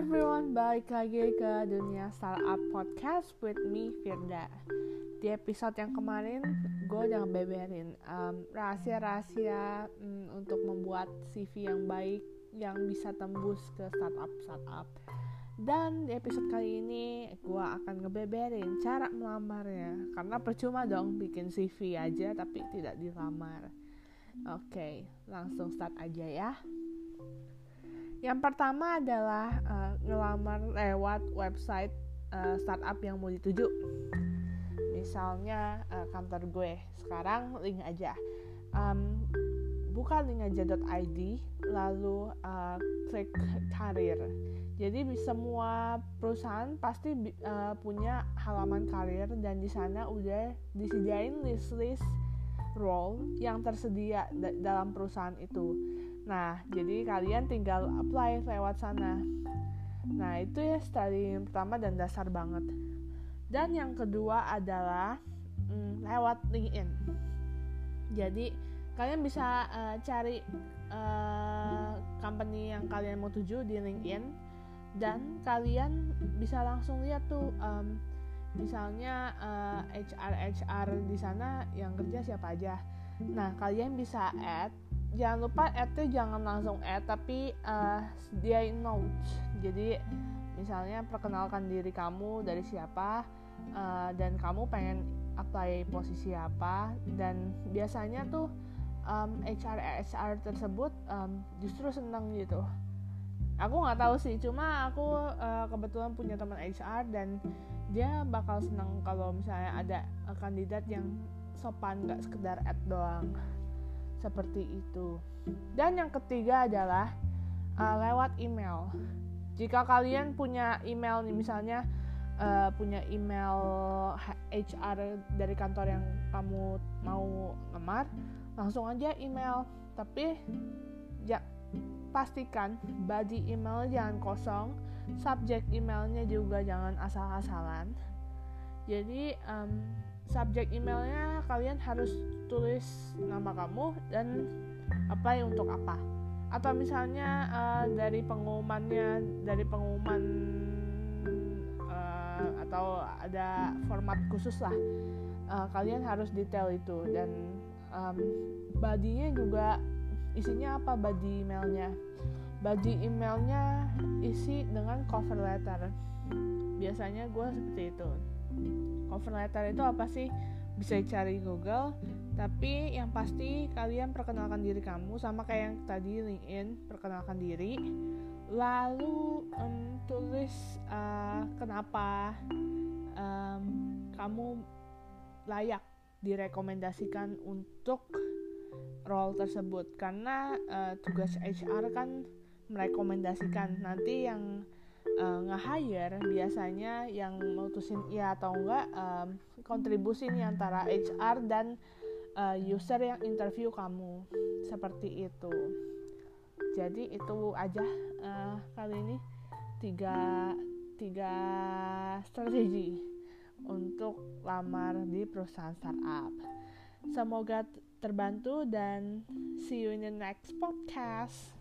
everyone, balik lagi ke dunia startup podcast with me Firda. Di episode yang kemarin, gue udah ngebeberin um, rahasia-rahasia um, untuk membuat CV yang baik yang bisa tembus ke startup-startup. Dan di episode kali ini, gue akan ngebeberin cara melamarnya. Karena percuma dong bikin CV aja tapi tidak dilamar. Oke, okay, langsung start aja ya. Yang pertama adalah uh, ngelamar lewat website uh, startup yang mau dituju. Misalnya uh, kantor gue. Sekarang link aja. Um, buka linkaja.id lalu uh, klik karir. Jadi semua perusahaan pasti uh, punya halaman karir dan di sana udah disediain list-list role yang tersedia dalam perusahaan itu Nah, jadi kalian tinggal apply lewat sana. Nah, itu ya studi yang pertama dan dasar banget. Dan yang kedua adalah mm, lewat LinkedIn. Jadi, kalian bisa uh, cari uh, company yang kalian mau tuju di LinkedIn dan kalian bisa langsung lihat tuh um, misalnya uh, HR HR di sana yang kerja siapa aja. Nah, kalian bisa add jangan lupa add tuh jangan langsung add tapi uh, sediain notes jadi misalnya perkenalkan diri kamu dari siapa uh, dan kamu pengen apply posisi apa dan biasanya tuh um, HR HR tersebut um, justru seneng gitu aku nggak tahu sih cuma aku uh, kebetulan punya teman HR dan dia bakal seneng kalau misalnya ada uh, kandidat yang sopan nggak sekedar add doang seperti itu. Dan yang ketiga adalah uh, lewat email. Jika kalian punya email nih misalnya uh, punya email HR dari kantor yang kamu mau ngemar, langsung aja email. Tapi ya pastikan body email jangan kosong, subjek emailnya juga jangan asal-asalan. Jadi um, subjek emailnya kalian harus tulis nama kamu dan apa yang untuk apa atau misalnya uh, dari pengumumannya dari pengumuman uh, atau ada format khusus lah uh, kalian harus detail itu dan um, juga isinya apa body emailnya? Body emailnya isi dengan cover letter. Biasanya gue seperti itu. Cover letter itu apa sih? Bisa cari Google tapi yang pasti kalian perkenalkan diri kamu sama kayak yang tadi LinkedIn perkenalkan diri. Lalu um, tulis uh, kenapa um, kamu layak direkomendasikan untuk role tersebut. Karena uh, tugas HR kan merekomendasikan. Nanti yang uh, nge-hire biasanya yang mutusin iya atau enggak um, kontribusi nih antara HR dan uh, user yang interview kamu. Seperti itu. Jadi itu aja uh, kali ini. Tiga tiga strategi untuk lamar di perusahaan startup. Semoga terbantu dan see you in the next podcast